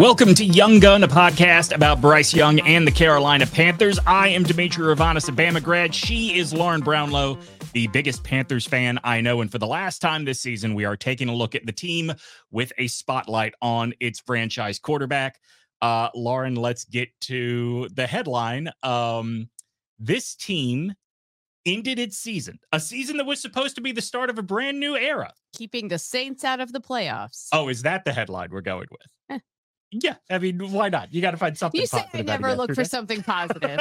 Welcome to Young Gun, a podcast about Bryce Young and the Carolina Panthers. I am Dimitri Ravanis, a Bama grad. She is Lauren Brownlow, the biggest Panthers fan I know. And for the last time this season, we are taking a look at the team with a spotlight on its franchise quarterback. Uh, Lauren, let's get to the headline. Um, this team ended its season, a season that was supposed to be the start of a brand new era. Keeping the Saints out of the playoffs. Oh, is that the headline we're going with? Yeah, I mean, why not? You got to find something. You say I positive out of never look for something positive.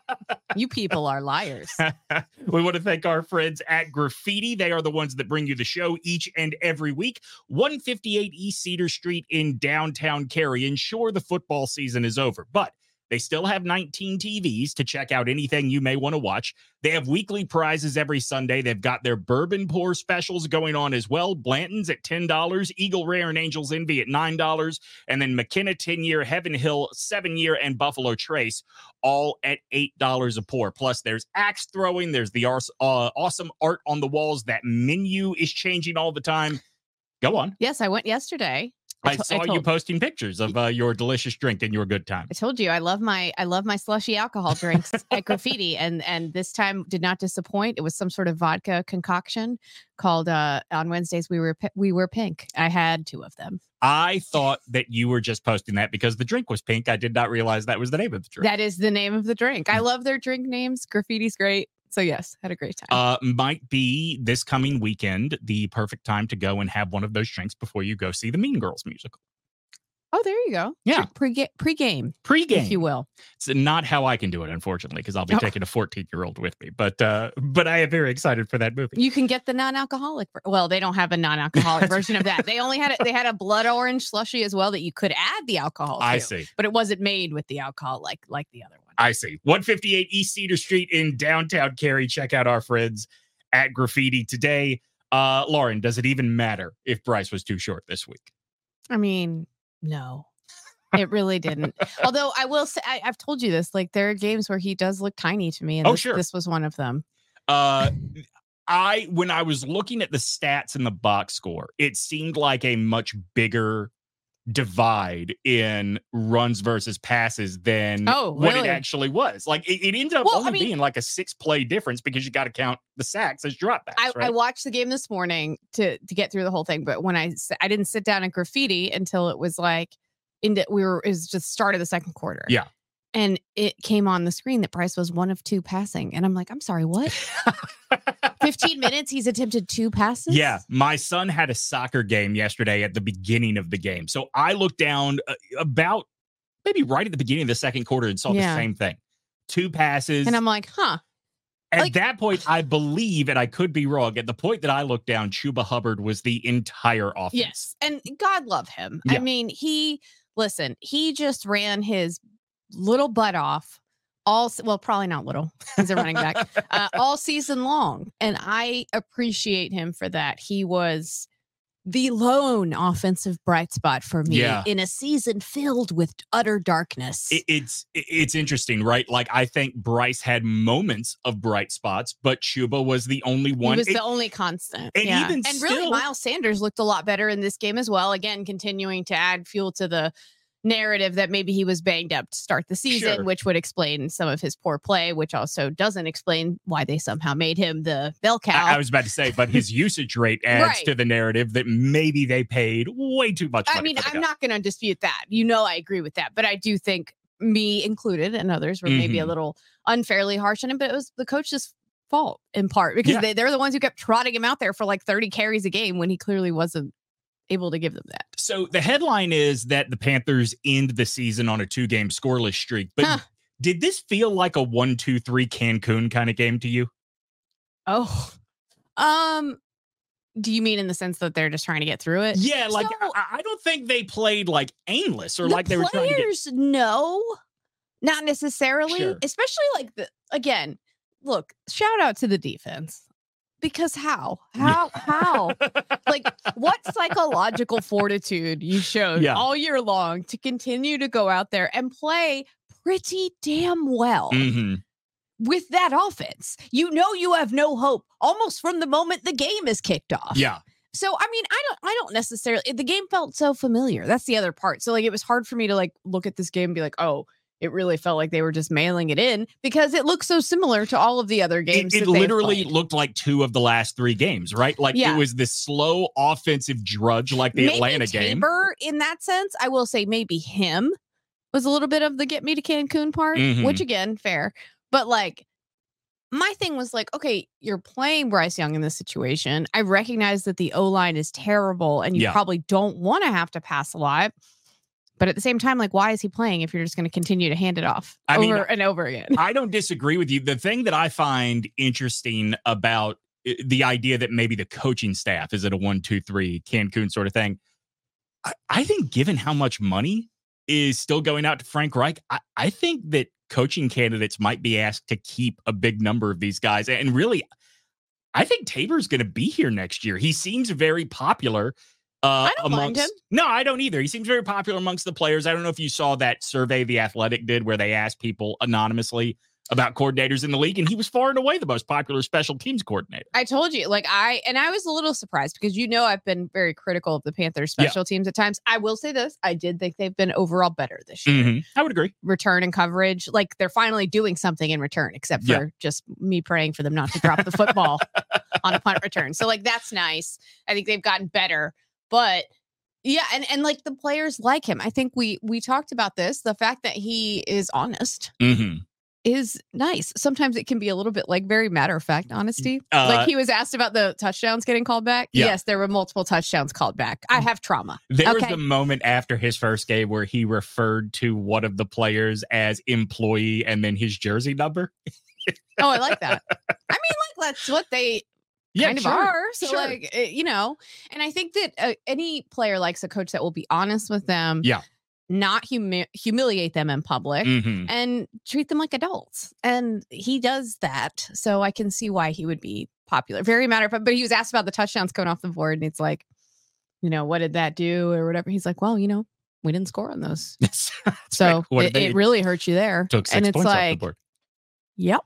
you people are liars. we want to thank our friends at Graffiti. They are the ones that bring you the show each and every week. 158 East Cedar Street in downtown Cary. And sure, the football season is over, but they still have 19 TVs to check out anything you may want to watch. They have weekly prizes every Sunday. They've got their bourbon pour specials going on as well. Blanton's at $10, Eagle Rare and Angels Envy at $9, and then McKenna 10 year, Heaven Hill 7 year, and Buffalo Trace all at $8 a pour. Plus, there's axe throwing, there's the uh, awesome art on the walls. That menu is changing all the time. Go on. Yes, I went yesterday. I, saw you told, posting pictures of uh, your delicious drink and your good time. I told you I love my I love my slushy alcohol drinks at graffiti and and this time did not disappoint. It was some sort of vodka concoction called uh on Wednesdays we were we were pink. I had two of them. I thought that you were just posting that because the drink was pink. I did not realize that was the name of the drink. That is the name of the drink. I love their drink names. Graffiti's great. So yes, had a great time. uh, might be this coming weekend the perfect time to go and have one of those drinks before you go see the Mean Girls musical. oh, there you go. yeah. Pre pre game, Pre-game. if you will. It's not how I can do it, unfortunately, because I'll be Oh. taking a 14 year old with me. But uh, but I am very excited for that movie. You can get the non-alcoholic. Well, they don't have a non-alcoholic version of that. They only had it. They had a blood orange slushy as well that you could add the alcohol. To, I see. but it wasn't made with the alcohol like like the other one. I see. 158 East Cedar Street in downtown Cary. Check out our friends at Graffiti today. Uh, Lauren, does it even matter if Bryce was too short this week? I mean, no, it really didn't. Although I will say, I, I've told you this. Like there are games where he does look tiny to me, and Oh, this, sure. this was one of them. Uh, I when I was looking at the stats in the box score, it seemed like a much bigger divide in runs versus passes than Oh, what it actually was. Like it, it ended up Well, I only mean- being like a six play difference because you got to count the sacks as dropbacks. I, right? I watched the game this morning to to get through the whole thing, but when I I didn't sit down at graffiti until it was like into we were it was just start of the second quarter. Yeah. And it came on the screen that Bryce was one of two passing. And I'm like, I'm sorry, what? 15 minutes, he's attempted two passes? Yeah, my son had a soccer game yesterday at the beginning of the game. So I looked down uh, about maybe right at the beginning of the second quarter and saw Yeah. the same thing. Two passes. And I'm like, huh. at like- that point, I believe, and I could be wrong, at the point that I looked down, Chuba Hubbard was the entire offense. Yes. And God love him. Yeah. I mean, he listen, he just ran his little butt off all well, probably not little. He's a running back. uh, all season long. And I appreciate him for that. He was the lone offensive bright spot for me Yeah. in a season filled with utter darkness. It- it's it's interesting, right? Like I think Bryce had moments of bright spots, but Chuba was the only one. he was It- the only constant. and yeah. even and really, still- Miles Sanders looked a lot better in this game as well. Again, continuing to add fuel to the narrative that maybe he was banged up to start the season, Sure. which would explain some of his poor play, which also doesn't explain why they somehow made him the bell cow. I, I was about to say, but his usage rate adds Right. to the narrative that maybe they paid way too much. I mean, I'm guy. not going to dispute that. You know, I agree with that, but I do think me included and others were maybe a Mhm. little unfairly harsh on him. But it was the coach's fault in part because Yeah. they, they're the ones who kept trotting him out there for like 30 carries a game when he clearly wasn't able to give them that. So the headline is that the Panthers end the season on a two-game scoreless streak. But Huh. did this feel like a one-two-three Cancun kind of game to you? Oh, um, do you mean in the sense that they're just trying to get through it? Yeah, like So- I, I don't think they played like aimless or the like they were trying to get. players no not necessarily Sure. especially like the again look shout out to the defense because how how how like what psychological fortitude you showed Yeah. all year long to continue to go out there and play pretty damn well Mhm. with that offense you know you have no hope almost from the moment the game is kicked off Yeah, So I mean, I don't I don't necessarily the game felt so familiar. That's the other part. So like it was hard for me to like look at this game and be like, oh, it really felt like they were just mailing it in because it looks so similar to all of the other games. It, it literally looked like two of the last three games, right? Like Yeah. it was this slow offensive drudge, like the maybe Atlanta game. Tabor, in that sense, I will say maybe him was a little bit of the get me to Cancun part, Mhm. which again, fair. But like my thing was like, okay, you're playing Bryce Young in this situation. I recognize that the O line is terrible and you Yeah. probably don't want to have to pass a lot. But at the same time, like, why is he playing if you're just going to continue to hand it off I mean, over and over again? I don't disagree with you. The thing that I find interesting about uh, the idea that maybe the coaching staff is it a one, two, three Cancun sort of thing. I, I think given how much money is still going out to Frank Reich, I, I think that coaching candidates might be asked to keep a big number of these guys. And really, I think Tabor's going to be here next year. He seems very popular. Uh, I don't mind him. No, I don't either. He seems very popular amongst the players. I don't know if you saw that survey the Athletic did where they asked people anonymously about coordinators in the league, and he was far and away the most popular special teams coordinator. I told you, like I and I was a little surprised because you know I've been very critical of the Panthers Yeah. special teams at times. I will say this: I did think they've been overall better this year. Mhm. I would agree. Return and coverage, like they're finally doing something in return, except for Yeah. just me praying for them not to drop the football on a punt return. So like that's nice. I think they've gotten better, but yeah, and and like the players like him. I think we we talked about this. The fact that he is honest Mhm. is nice. Sometimes it can be a little bit like very matter of fact honesty. Uh, like he was asked about the touchdowns getting called back. Yeah. Yes, there were multiple touchdowns called back. I have trauma. There was Okay. the moment after his first game where he referred to one of the players as employee and then his jersey number. Oh, I like that. I mean, like that's what they kind of are. So, sure. like, eh, you know, and I think that uh, any player likes a coach that will be honest with them. Yeah. Not humi- humiliate them in public. Mhm. And treat them like adults. And he does that. So I can see why he would be popular. Very matter of fact, but he was asked about the touchdowns going off the board. And it's like, you know, what did that do or whatever? He's like, well, you know, we didn't score on those. So right. It, it really hurts you there. took six and it's points off the like, board. yep.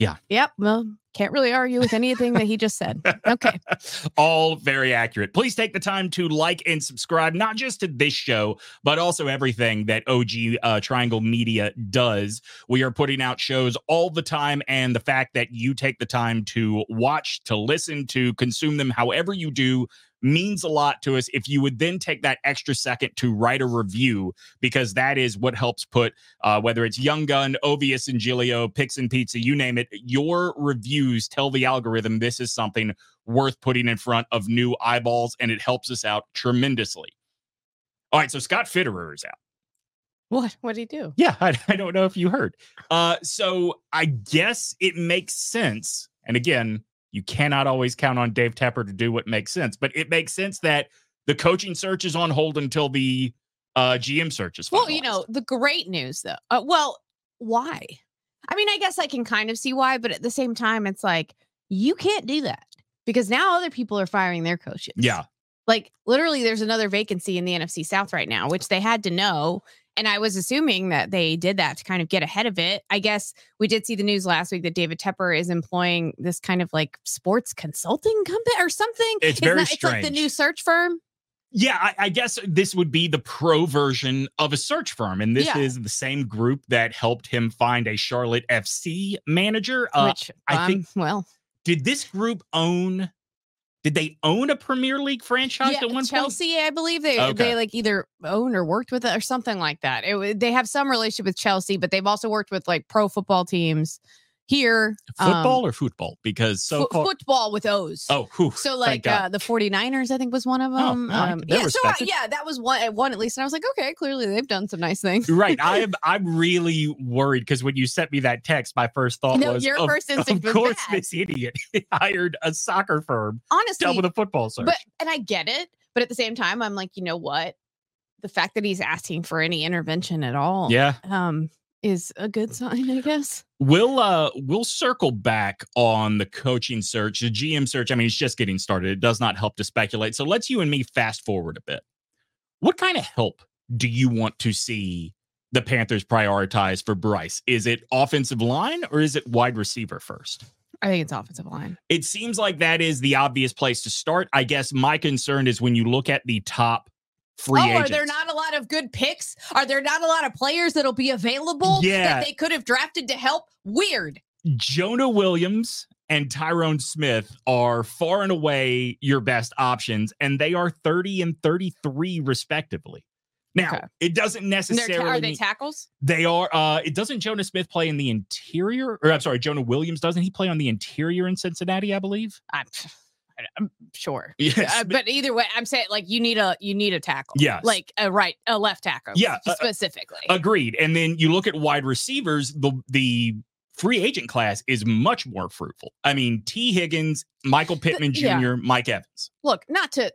Yeah. Yep. Well, can't really argue with anything that he just said. Okay. All very accurate. Please take the time to like and subscribe, not just to this show, but also everything that OG uh, Triangle Media does. We are putting out shows all the time, and the fact that you take the time to watch, to listen, to consume them, however you do, means a lot to us. If you would then take that extra second to write a review, because that is what helps put uh, whether it's Young Gun, Ovies and Gilio, Pix and Pizza, you name it, your reviews tell the algorithm this is something worth putting in front of new eyeballs, and it helps us out tremendously. All right, so Scott Fitterer is out. What? What did he do? Yeah, I, I don't know if you heard. Uh, so I guess it makes sense. And again, you cannot always count on Dave Tepper to do what makes sense, but it makes sense that the coaching search is on hold until the uh, GM search is Well, you know, the great news though. Uh, well, why? I mean, I guess I can kind of see why, but at the same time, it's like you can't do that because now other people are firing their coaches. Yeah. Like literally, there's another vacancy in the NFC South right now, which they had to know. And I was assuming that they did that to kind of get ahead of it. I guess we did see the news last week that David Tepper is employing this kind of like sports consulting company or something. It's very strange. It's like the new search firm. Yeah, I, I guess this would be the pro version of a search firm. And this Yeah. is the same group that helped him find a Charlotte FC manager. Uh, which I um, think- well, did this group own, did they own a Premier League franchise yeah, at one point? Chelsea, I believe they Okay. they like either owned or worked with it or something like that. It, they have some relationship with Chelsea, but they've also worked with like pro football teams here. um, Football or football? Because so fo- football with O's. oh, whew, So like uh, the 49ers, I think was one of Oh, them. right. um, yeah, so I, yeah, that was one, one at least. And I was like, okay, clearly they've done some nice things. Right. I'm I'm really worried because when you sent me that text, my first thought No, was your of, first instinct of course bad. this idiot hired a soccer firm to Honestly, with a football search. but and I get it, but at the same time, I'm like, you know what? The fact that he's asking for any intervention at all, yeah. um, is a good sign, I guess. We'll uh we'll circle back on the coaching search, the GM search. I mean, it's just getting started. It does not help to speculate. So let's you and me fast forward a bit. What kind of help do you want to see the Panthers prioritize for Bryce? Is it offensive line or is it wide receiver first? I think it's offensive line. It seems like that is the obvious place to start. I guess my concern is when you look at the top free oh, agents. are there not a lot of good picks? Are there not a lot of players that'll be available Yeah. that they could have drafted to help? Weird. Jonah Williams and Tyron Smith are far and away your best options, and they are 30 and 33 respectively. Now, Okay. it doesn't necessarily ta- are they tackles? they are uh it doesn't Jonah Smith play in the interior or I'm sorry, Jonah Williams doesn't he play on the interior in Cincinnati, I believe? I'm, I'm sure. Yes. Uh, but either way, I'm saying like you need a you need a tackle. Yeah, Like a right a left tackle. Yeah, uh, uh, specifically. Agreed. And then you look at wide receivers, the the free agent class is much more fruitful. I mean, Tee Higgins, Michael Pittman Jr., yeah. Mike Evans. Look, not to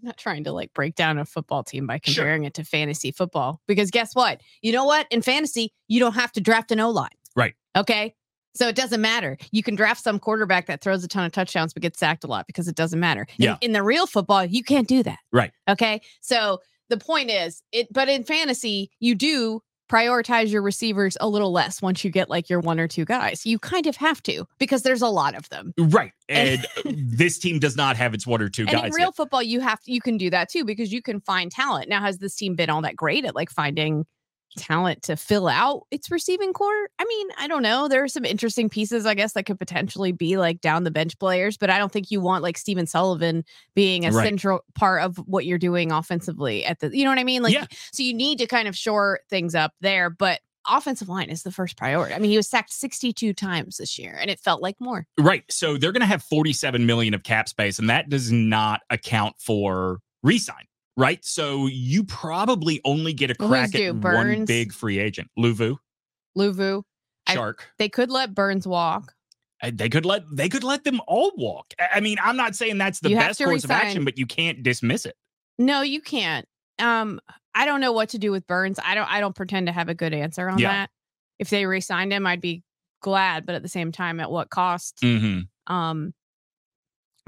I'm not trying to like break down a football team by Sure. comparing it to fantasy football because guess what? You know what? In fantasy, you don't have to draft an O line. Right. Okay. So it doesn't matter. You can draft some quarterback that throws a ton of touchdowns but gets sacked a lot because it doesn't matter. In- Yeah. In, the real football, you can't do that. Right. Okay. So the point is, it. But in fantasy, you do prioritize your receivers a little less once you get like your one or two guys. You kind of have to because there's a lot of them. Right. And this team does not have its one or two And guys. in real yet. football, you have to, you can do that too because you can find talent. Now, has this team been all that great at like finding talent to fill out its receiving core? I mean, I don't know. There are some interesting pieces, I guess, that could potentially be like down the bench players, but I don't think you want like Stephen Sullivan being a Right. central part of what you're doing offensively at the you know what I mean? Like Yeah. so you need to kind of shore things up there, but offensive line is the first priority. I mean, he was sacked 62 times this year and it felt like more. Right. So they're going to have 47 million of cap space, and that does not account for resign. Right. So you probably only get a crack at one big free agent. Luvu, Luvu, I- Chark. they could let Burns walk. Uh, They could let they could let them all walk. I I mean, I'm not saying that's the You best course of action, but you can't dismiss it. No, you can't. Um, I don't know what to do with Burns. I don't. I don't pretend to have a good answer on Yeah. that. If they re-signed him, I'd be glad, but at the same time, at what cost? Mm-hmm. Um,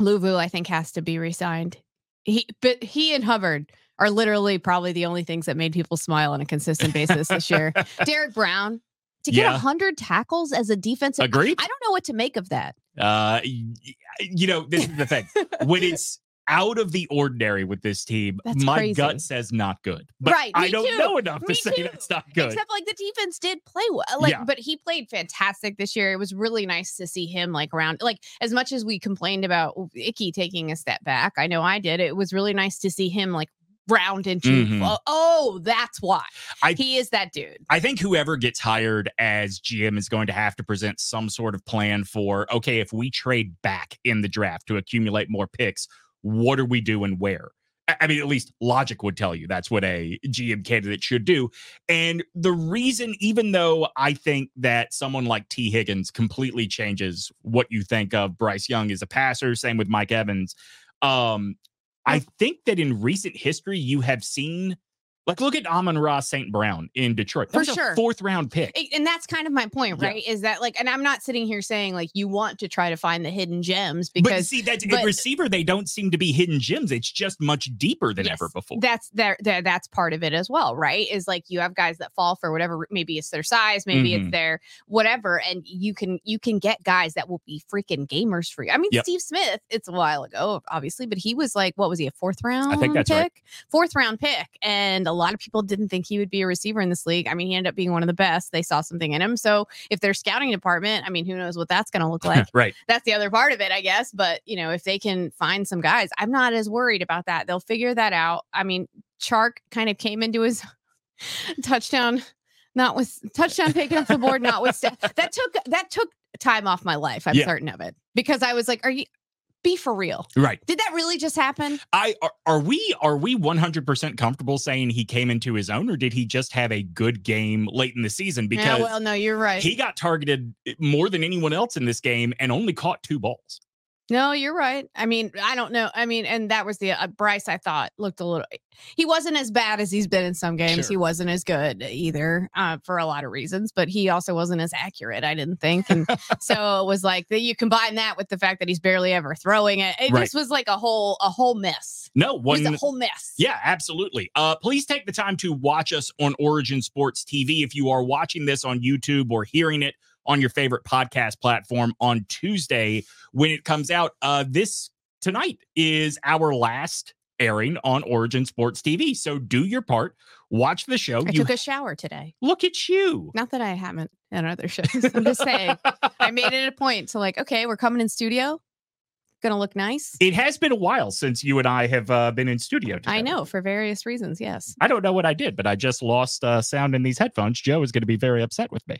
Luvu, I think, has to be re-signed. He, but he and Hubbard are literally probably the only things that made people smile on a consistent basis this year. Derrick Brown to get a Yeah. hundred tackles as a defensive. Agreed. I don't know what to make of that. Uh, you know, this is the thing. when it's out of the ordinary with this team, That's my crazy. gut says not good. But Right, I don't too. know enough to Me say too. that's not good. Except like the defense did play well. Like, Yeah. but he played fantastic this year. It was really nice to see him like around like as much as we complained about Icky taking a step back. I know I did. It was really nice to see him like round into Mhm. oh, oh, that's why. I- he is that dude. I think whoever gets hired as GM is going to have to present some sort of plan for okay, if we trade back in the draft to accumulate more picks, what are we doing where? I mean, at least logic would tell you that's what a GM candidate should do. And the reason, even though I think that someone like Tee Higgins completely changes what you think of Bryce Young as a passer, same with Mike Evans. Um, I think that in recent history, you have seen, like, look at Amon-Ra St. Brown in Detroit. That For sure. fourth round pick. And that's kind of my point, Yeah. right? Is that like, and I'm not sitting here saying like you want to try to find the hidden gems but because see, that but- receiver, they don't seem to be hidden gems. It's just much deeper than ever before. That's there, there. That's part of it as well, right? Is like you have guys that fall for whatever. Maybe it's their size, maybe Mhm. it's their whatever, and you can you can get guys that will be freaking gamers for you. I mean, Yep. Steve Smith, it's a while ago, obviously, but he was like, what was he a fourth round? I think that's pick? right. Fourth round pick, and a lot of people didn't think he would be a receiver in this league. I mean, he ended up being one of the best. They saw something in him. So if their scouting department, I mean, who knows what that's going to look like? right. that's the other part of it, I guess. But you know, if they can find some guys, I'm not as worried about that. They'll figure that out. I mean, Chark kind of came into his touchdown, not with touchdown taken off the board, not with that took that took time off my life. I'm Yeah. certain of it because I was like, "Are you be for real? Right. Did that really just happen?" I are, are we are we 100% comfortable saying he came into his own or did he just have a good game late in the season because yeah, well, no, you're right. he got targeted eh, more than anyone else in this game and only caught two balls. No, you're right. I mean, I don't know. I mean, and that was the uh, Bryce. I thought looked a little. He wasn't as bad as he's been in some games. Sure. He wasn't as good either, uh, for a lot of reasons. But he also wasn't as accurate. I didn't think, and so it was like that. You combine that with the fact that he's barely ever throwing it. It Right. just was like a whole a whole mess. No, was one a whole mess. Yeah, absolutely. Uh, please take the time to watch us on Origin Sports TV. If you are watching this on YouTube or hearing it on your favorite podcast platform on Tuesday when it comes out. Uh, this tonight is our last airing on Origin Sports TV. So do your part, watch the show. I you took a shower today. look at you. Not that I haven't in other shows. I'm just saying. I made it a point to like, okay, we're coming in studio. Gonna look nice. It has been a while since you and I have uh, been in studio. Together. I know for various reasons. Yes. I don't know what I did, but I just lost uh, sound in these headphones. Joe is going to be very upset with me.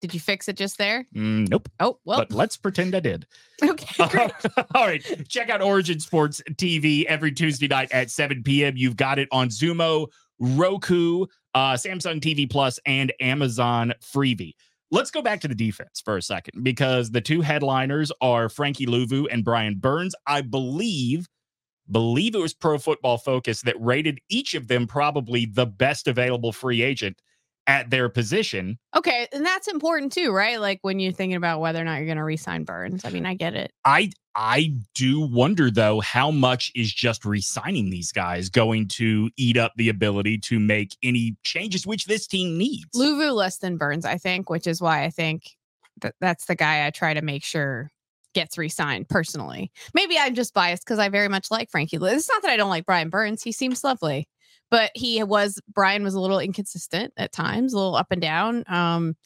Did you fix it just there? Mm, nope. Oh well. but let's pretend I did. okay. Great. All right. Check out Origin Sports TV every Tuesday night at 7 p.m. You've got it on Xumo, Roku, uh, Samsung TV Plus, and Amazon Freevee. Let's go back to the defense for a second because the two headliners are Frankie Luvu and Brian Burns. I believe, believe it was Pro Football Focus that rated each of them probably the best available free agent at their position. Okay, and that's important too, right? Like when you're thinking about whether or not you're going to re-sign Burns. I mean, I get it. I I do wonder though how much is just re-signing these guys going to eat up the ability to make any changes which this team needs. Luvu less than Burns, I think, which is why I think that that's the guy I try to make sure gets re-signed personally. Maybe I'm just biased because I very much like Frankie. It's not that I don't like Brian Burns; he seems lovely, but he was Brian was a little inconsistent at times, a little up and down. Um,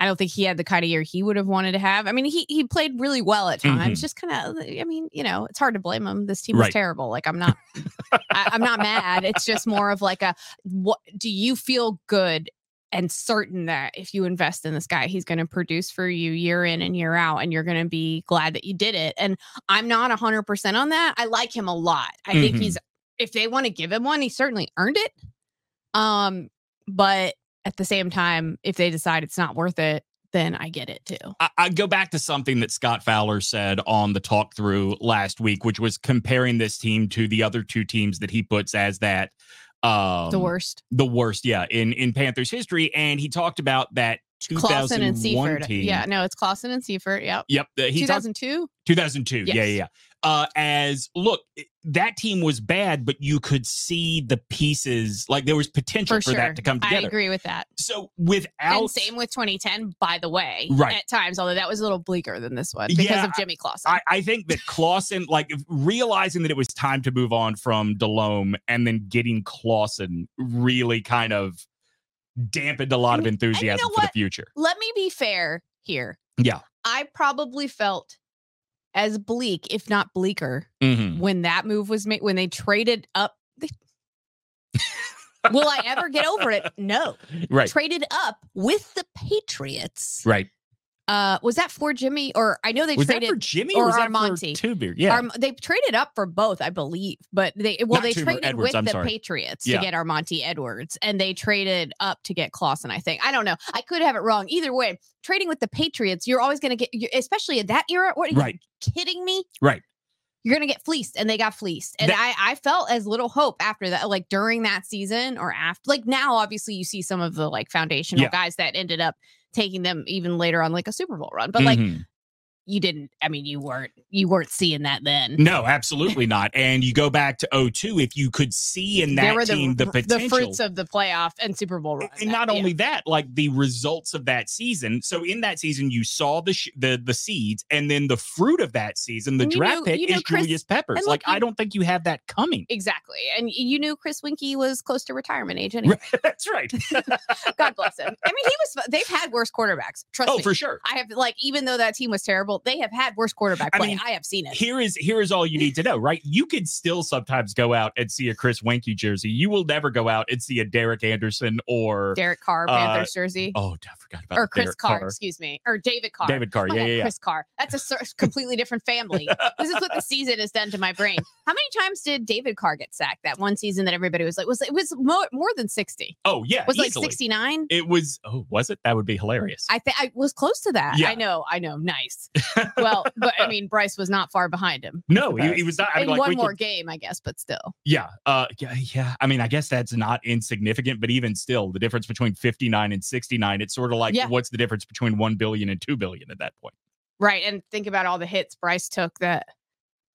I don't think he had the kind of year he would have wanted to have. I mean, he he played really well at times. Mhm. Just kind of, I mean, you know, it's hard to blame him. This team was terrible. Like I'm not, I, I'm not mad. It's just more of like a, what do you feel good and certain that if you invest in this guy, he's going to produce for you year in and year out, and you're going to be glad that you did it. And I'm not 100% on that. I like him a lot. I think Mhm. he's, if they want to give him one, he certainly earned it. Um, but at the same time, if they decide it's not worth it, then I get it too. I, I go back to something that Scott Fowler said on the talk through last week, which was comparing this team to the other two teams that he puts as that um the worst. the worst, yeah, in in Panthers history. And he talked about that Clausen and 2001 Seifert. team. Yeah, no, it's Clausen and Seifert. Yep. Yep. uh, He talked 2002. 2002. Yeah, yeah, yeah. Uh, as look, that team was bad, but you could see the pieces. Like there was potential For for, sure. that to come together. I agree with that. So without And same with 2010, by the way, Right. at times, although that was a little bleaker than this one because Yeah, of Jimmy Clausen. I, I think that Clausen, like realizing that it was time to move on from Delhomme and then getting Clausen really kind of dampened a lot of And- you enthusiasm know for the future. Let me be fair here. Yeah. I probably felt as bleak, if not bleaker, Mhm. when that move was made, when they traded up. They- Will I ever get over it? No. Right. Traded up with the Patriots. Right. Uh, was that for Jimmy? Or I know they Was that traded for Jimmy or or that Armanti. Yeah. Arm- they traded up for both, I believe, but they well Not they Tuber, traded Edwards, with I'm the sorry. Patriots Yeah. to get Armanti Edwards, and they traded up to get Clausen. I think I don't know. I could have it wrong. Either way, trading with the Patriots, you're always going to get, you- especially in that era. What are you right. kidding me? Right. You're going to get fleeced, and they got fleeced. And I I felt as little hope after that, like during that season or after. Like now, obviously, you see some of the like foundational Yeah. guys that ended up taking them even later on, like a Super Bowl run. But like Mhm. You didn't. I mean, you weren't you weren't seeing that then. No, absolutely not. And you go back to 02, if you could see in that team the, the, potential. the fruits of the playoff and Super Bowl run. and that- not yeah. only that, like the results of that season. So in that season, you saw the sh- the the seeds, and then the fruit of that season, the draft pick you is Chris- Julius Peppers. Like look, I don't think you have that coming. exactly, and you knew Chris Weinke was close to retirement age. Anyway. That's right. God bless him. I mean, he was. They've had worse quarterbacks. Trust oh, me. for sure. I have like even though that team was terrible, they have had worse quarterback I mean, I have seen it. Here is here is all you need to know, right? You could still sometimes go out and see a Chris Weinke jersey. You will never go out and see a Derek Anderson or Derek Carr, uh, Panthers jersey, oh, I forgot about or Chris Derek Carr, excuse me, or David Carr. David Carr. Oh Yeah, God, yeah, yeah. Chris Carr. That's a completely different family. this is what the season has done to my brain. How many times did David Carr get sacked that one season that everybody was like was it was more, more than 60? Oh yeah, Was like 69? It was. Oh, was it? That would be hilarious. I think I was close to that. Yeah. I know, I know. Nice. Well, but I mean Bryce was not far behind him. no, he, he was not. I In mean, like one more could, game, I guess, but still. yeah, uh, yeah, yeah. I mean, I guess that's not insignificant, but even still, the difference between fifty nine and sixty nine, it's sort of like Yeah. what's the difference between one billion and two billion at that point? Right. And think about all the hits Bryce took that,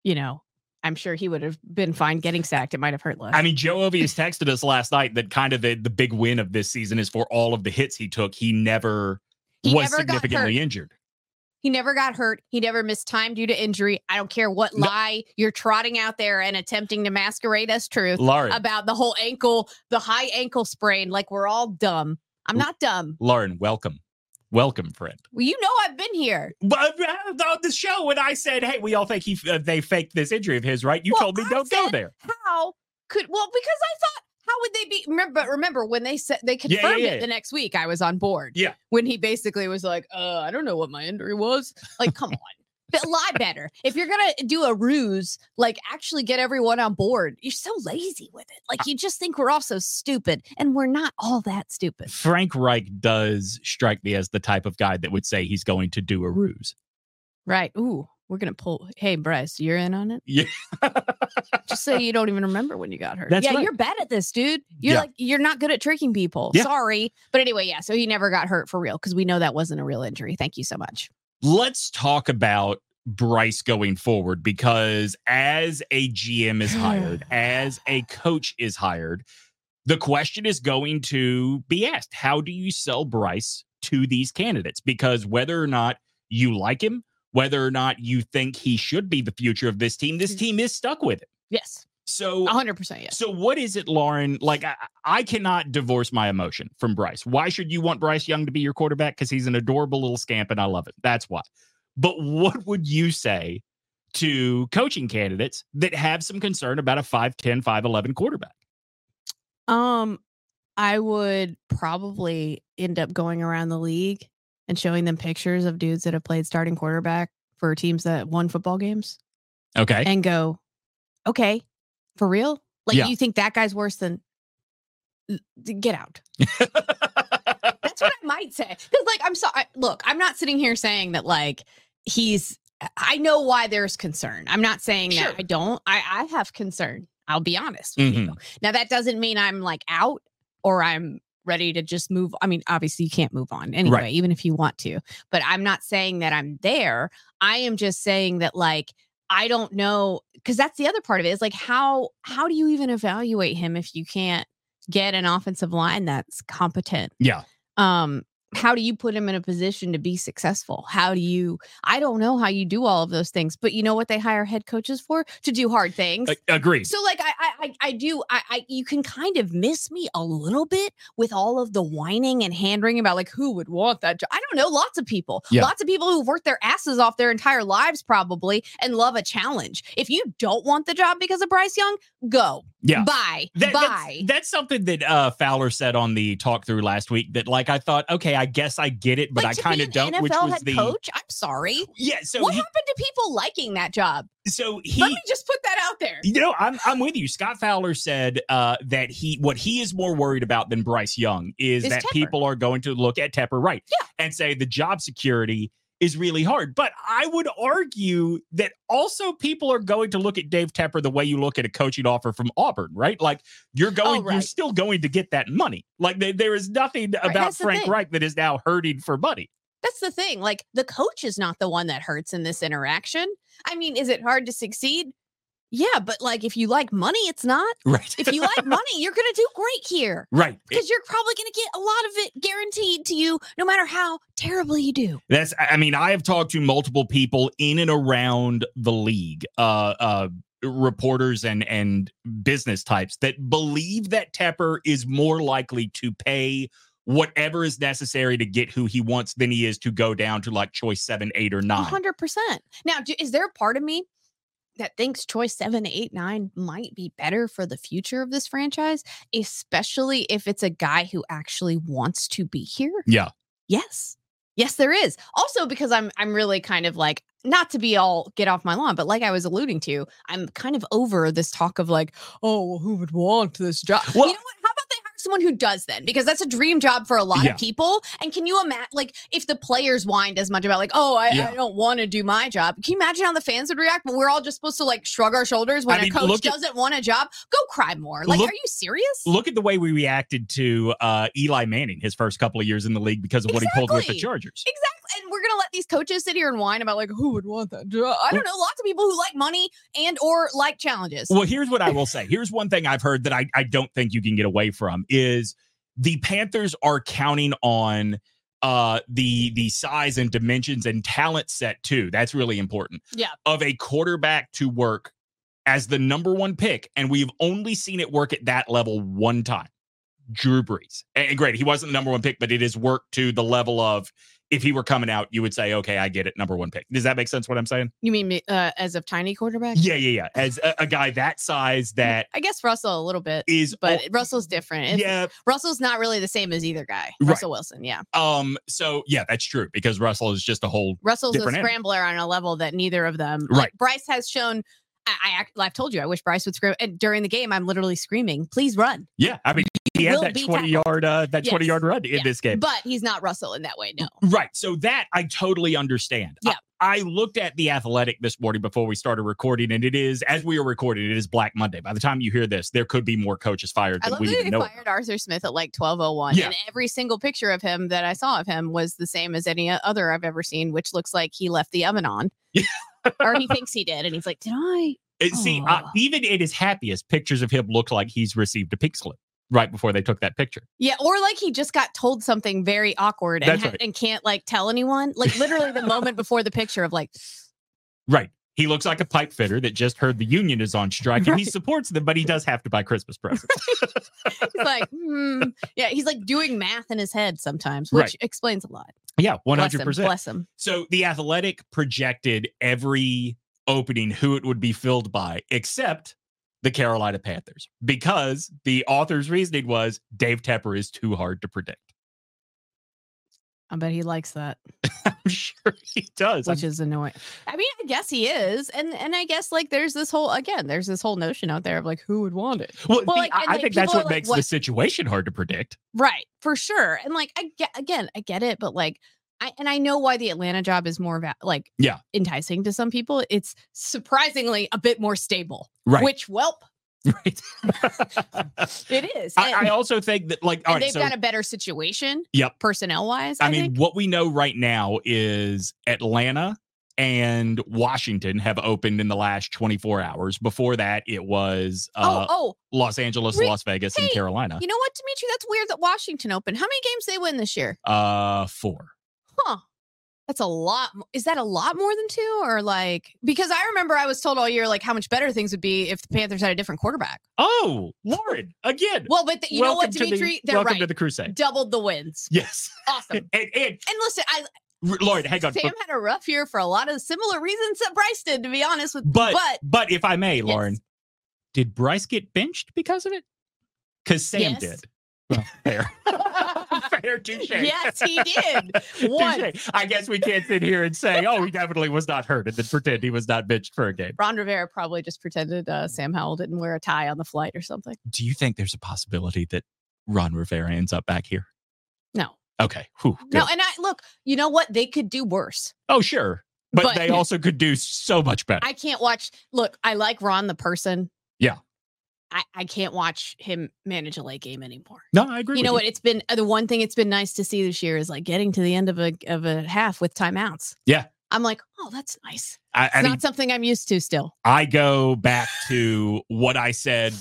you know, I'm sure he would have been fine getting sacked. It might have hurt less. I mean, Joe Ovies texted us last night that kind of the, the big win of this season is for all of the hits he took. He never He was never significantly injured. He never got hurt. He never missed time due to injury. I don't care what No. lie you're trotting out there and attempting to masquerade as truth Lauren, about the whole ankle, the high ankle sprain. Like we're all dumb. I'm not dumb. Lauren, welcome. Welcome, friend. Well, you know I've been here. But uh, on the show, when I said, "Hey, we all think he uh, they faked this injury of his," right? You Well, told me I don't go there. How could well because I thought how would they be remember but remember when they said they Yeah, yeah, confirmed yeah. it the next week I was on board. Yeah. When he basically was like, uh, I don't know what my injury was. Like, come on. But lie better. If you're gonna do a ruse, like actually get everyone on board. You're so lazy with it. Like you just think we're all so stupid, and we're not all that stupid. Frank Reich does strike me as the type of guy that would say he's going to do a ruse. Right. Ooh, we're gonna pull. Hey, Bryce, you're in on it. Yeah. Just say you don't even remember when you got hurt. That's yeah, right. you're bad at this, dude. You're Yeah. like you're not good at tricking people. Yeah. Sorry, but anyway, yeah. So he never got hurt for real because we know that wasn't a real injury. Thank you so much. Let's talk about Bryce going forward because as a GM is hired, as a coach is hired, the question is going to be asked How do you sell Bryce to these candidates? Because whether or not you like him, whether or not you think he should be the future of this team, this team is stuck with it. Yes, So, hundred percent. Yes. so what is it, Lauren? Like, I, I cannot divorce my emotion from Bryce. Why should you want Bryce Young to be your quarterback? Because he's an adorable little scamp and I love it. That's why. But what would you say to coaching candidates that have some concern about a 5'10, 5'11 quarterback? Um, I would probably end up going around the league and showing them pictures of dudes that have played starting quarterback for teams that won football games Okay. and go, okay, for real? Like Yeah. you think that guy's worse than? Get out. That's what I might say. Because, like, I'm sorry. Look, I'm not sitting here saying that, like, he's. I know why there's concern. I'm not saying Sure. that I don't. I, I have concern. I'll be honest with Mhm. you. Now, that doesn't mean I'm like out or I'm ready to just move. I mean, obviously, you can't move on anyway, even if you want to. But I'm not saying that I'm there. I am just saying that, like, I don't know because that's the other part of it is like how how do you even evaluate him if you can't get an offensive line that's competent yeah. um how do you put him in a position to be successful how do you i don't know how you do all of those things but you know what they hire head coaches for to do hard things A- agreed. so like I, I I- I do I, I you can kind of miss me a little bit with all of the whining and hand wringing about like who would want that job. I don't know, lots of people. Yeah. Lots of people who've worked their asses off their entire lives probably and love a challenge. If you don't want the job because of Bryce Young, go. Yeah. Bye. That- Bye. That's, that's something that uh, Fowler said on the talk through last week. That like I thought, okay, I guess I get it, but like I kind of don't. NFL which was head the coach. I'm sorry. yeah. So what he, happened to people liking that job? so he Let me just put that out there. You know, I'm I'm with you. Scott Fowler said uh, that he what he is more worried about than Bryce Young is Is that Tepper. people are going to look at Tepper right, Yeah. and say the job security is really hard. But I would argue that also people are going to look at Dave Tepper the way you look at a coaching offer from Auburn, right? Like you're oh, going, you're Oh, still going to get that money. Like there- there is nothing about that's Frank. Reich that is now hurting for money. That's the thing. Like the coach is not the one that hurts in this interaction. I mean, is it hard to succeed? Yeah, but like if you like money, it's not. Right. If you like money, you're going to do great here right. because you're probably going to get a lot of it guaranteed to you no matter how terribly you do. That's I mean, I have talked to multiple people in and around the league, uh uh reporters and and business types that believe that Tepper is more likely to pay whatever is necessary to get who he wants than he is to go down to like choice seven, eight, or nine. hundred percent. Now, do, is there a part of me that thinks choice seven, eight, nine might be better for the future of this franchise, especially if it's a guy who actually wants to be here? Yeah. Yes. Yes, there is. Also, because I'm I'm really kind of like not to be all get off my lawn, but like I was alluding to, I'm kind of over this talk of like, oh, well, who would want this job? Well- you know what? How about someone who does then? Because that's a dream job for a lot Yeah. of people. And can you imagine, like, if the players whined as much about like, oh, I, Yeah. I don't want to do my job? Can you imagine how the fans would react? But we're all just supposed to like shrug our shoulders when I mean, a coach doesn't want a job. Go cry more. Like, Look- are you serious? Look at the way we reacted to uh Eli Manning his first couple of years in the league because of what he pulled with the Chargers. Exactly. And we're gonna let these coaches sit here and whine about like who would want that job. I don't know. Lots of people who like money and or like challenges. Well, here's what I will say. Here's one thing I've heard that I, I don't think you can get away from is the Panthers are counting on uh the the size and dimensions and talent set too. That's really important. Yeah. Of a quarterback to work as the number one pick, and we've only seen it work at that level one time. Drew Brees. And, and great, he wasn't the number one pick, but it has worked to the level of if he were coming out, you would say, okay, I get it, number one pick. Does that make sense? What I'm saying? You mean uh, as of tiny quarterback? Yeah, yeah, yeah. As a, a guy that size that I guess Russell a little bit, is, but oh, Russell's different. It's- yeah. Russell's not really the same as either guy. Right. Russell Wilson, yeah. Um. So yeah, that's true because Russell is just a whole Russell's a Different animal. scrambler on a level that neither of them. Right. Like, Bryce has shown. I, I I've told you I wish Bryce would scream. And during the game, I'm literally screaming, "Please run!" Yeah, I mean, he had that 20 tackled. yard uh that 20 yard run in Yeah. this game. But he's not Russell in that way. No. Right. So that I totally understand. Yeah. I, I looked at the athletic this morning before we started recording, and it is as we are recording, it is Black Monday. By the time you hear this, there could be more coaches fired I love we that even they know. fired Arthur Smith at like 1201. Yeah. And every single picture of him that I saw of him was the same as any other I've ever seen, which looks like he left the oven on. Yeah. or he thinks he did. And he's like, Did I? It- see, uh, even in his happiest, pictures of him look like he's received a pink slip right before they took that picture. Yeah. Or like he just got told something very awkward and, ha- right. and can't like tell anyone. Like literally the moment before the picture of like, Right. He looks like a pipe fitter that just heard the union is on strike and he supports them, but he does have to buy Christmas presents. he's like, hmm. Yeah. He's like doing math in his head sometimes, which Right. explains a lot. yeah, Bless him, 100%. Bless him. So the athletic projected every opening who it would be filled by, except the Carolina Panthers, because the author's reasoning was Dave Tepper is too hard to predict. I bet he likes that. I'm sure he does. which I'm- is annoying. I mean, I guess he is, and and I guess like there's this whole again, there's this whole notion out there of like who would want it, well, well, see, like, I, and, I think that's what are like, makes the what- situation hard to predict. right? For sure, and like I get again, I get it, but like I and I know why the Atlanta job is more va- like Yeah. enticing to some people. It's surprisingly a bit more stable, Right. which welp right. it is. I, and, I also think that, like, right, they've so got a better situation. Yep. personnel wise. I, I mean, think. what we know right now is Atlanta and Washington have opened in the last 24 hours. Before that, it was uh, oh, oh, Los Angeles, Re- Las Vegas, and Carolina. you know what, Dimitri? That's weird that Washington opened. How many games they win this year? Uh, four. Huh. That's a lot. Is that a lot more than two, or like because I remember I was told all year like how much better things would be if the Panthers had a different quarterback. Oh, Lauren, again. Well, but th- you know what, to the- Dimitri? They're welcome right. to the crusade. Doubled the wins. Yes. Awesome. And, and And listen, I, Lauren, hang on. Sam But, had a rough year for a lot of similar reasons that Bryce did. To be honest with, but, but but if I may, Lauren, Yes. did Bryce get benched because of it? Because Sam Yes. did. Well, fair. fair, touche. yes, he did. One. I guess we can't sit here and say, oh, he definitely was not hurt and then pretend he was not benched for a game. Ron Rivera probably just pretended uh, Sam Howell didn't wear a tie on the flight or something. Do you think there's a possibility that Ron Rivera ends up back here? No, Okay. Whew, no. And I look, you know what? They could do worse. Oh, sure. But, But- they also could do so much better. I can't watch. Look, I like Ron the person. Yeah. I, I can't watch him manage a late game anymore. no, I agree. You know what? It's been uh, the one thing it's been nice to see this year is like getting to the end of a of a half with timeouts. Yeah. I'm like, oh, that's nice. I, It's I mean, not something I'm used to still. I go back to what I said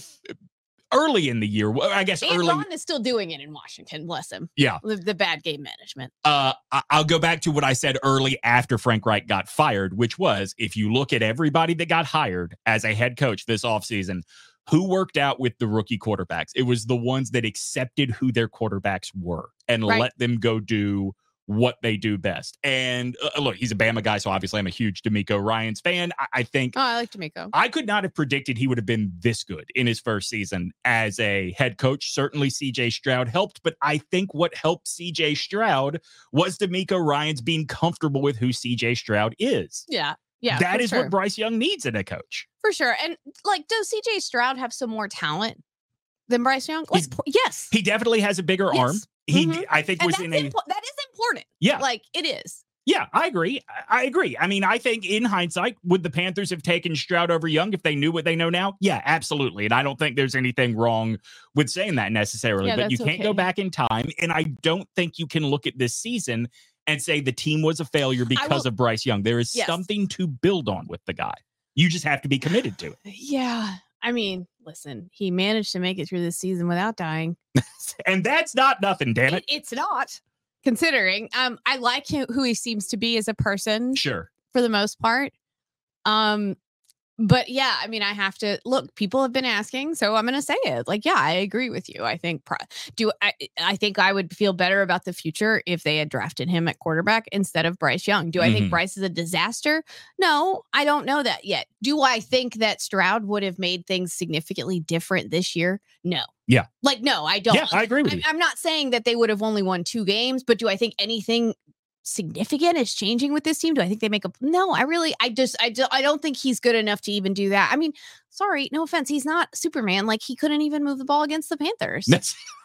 early in the year. I guess And early. Ron is still doing it in Washington. Bless him. Yeah. The, the bad game management. uh, I'll go back to what I said early after Frank Reich got fired, which was if you look at everybody that got hired as a head coach this offseason, who worked out with the rookie quarterbacks? It was the ones that accepted who their quarterbacks were and Right. let them go do what they do best. And uh, look, he's a Bama guy, so obviously I'm a huge DeMeco Ryans fan. I, I think Oh, I like DeMeco. I could not have predicted he would have been this good in his first season as a head coach. Certainly, CJ Stroud helped, but I think what helped CJ Stroud was DeMeco Ryans being comfortable with who CJ Stroud is. Yeah. Yeah. that is sure. what Bryce Young needs in a coach. for sure. And like, does CJ Stroud have some more talent than Bryce Young? Like, He's- po- yes. He definitely has a bigger arm. Yes. He, Mhm. I think, and was in a impo- that is important. yeah, Like it is. yeah. I agree. I- agree. I mean, I think in hindsight, would the Panthers have taken Stroud over Young if they knew what they know now? Yeah, absolutely. And I don't think there's anything wrong with saying that necessarily. Yeah, but you can't go back in time, and I don't think you can look at this season and say the team was a failure because will- of Bryce Young. There is Yes. something to build on with the guy. You just have to be committed to it. Yeah. I mean, listen, he managed to make it through this season without dying. And that's not nothing, damn it. It- it's not. considering. Um, I like him, who he seems to be as a person Sure. for the most part. Um, but yeah, I mean, I have to look. People have been asking, so I'm going to say it. Like, yeah, I agree with you. I think pro- do I? I think I would feel better about the future if they had drafted him at quarterback instead of Bryce Young. Do I Mhm. think Bryce is a disaster? No, I don't know that yet. Do I think that Stroud would have made things significantly different this year? No. Yeah. Like, no, I don't. Yeah, I agree with I'm, you. I'm not saying that they would have only won two games, but do I think anything significant is changing with this team? Do I think they make a no? I really, I just, I, do, I don't think he's good enough to even do that. I mean, sorry, no offense, he's not Superman. Like he couldn't even move the ball against the Panthers. That's